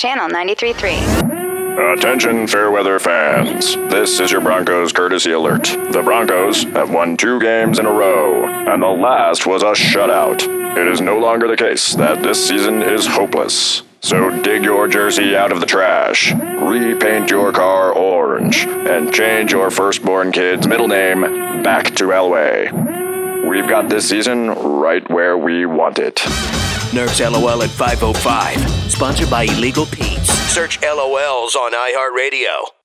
Channel 93.3. Attention, Fairweather fans. This is your Broncos courtesy alert. The Broncos have won two games in a row, and the last was a shutout. It is no longer the case that this season is hopeless. So dig your jersey out of the trash, repaint your car orange, and change your firstborn kid's middle name back to Elway. We've got this season right where we want it. Nerf's LOL at 505. Sponsored by Illegal Pete's. Search LOLs on iHeartRadio.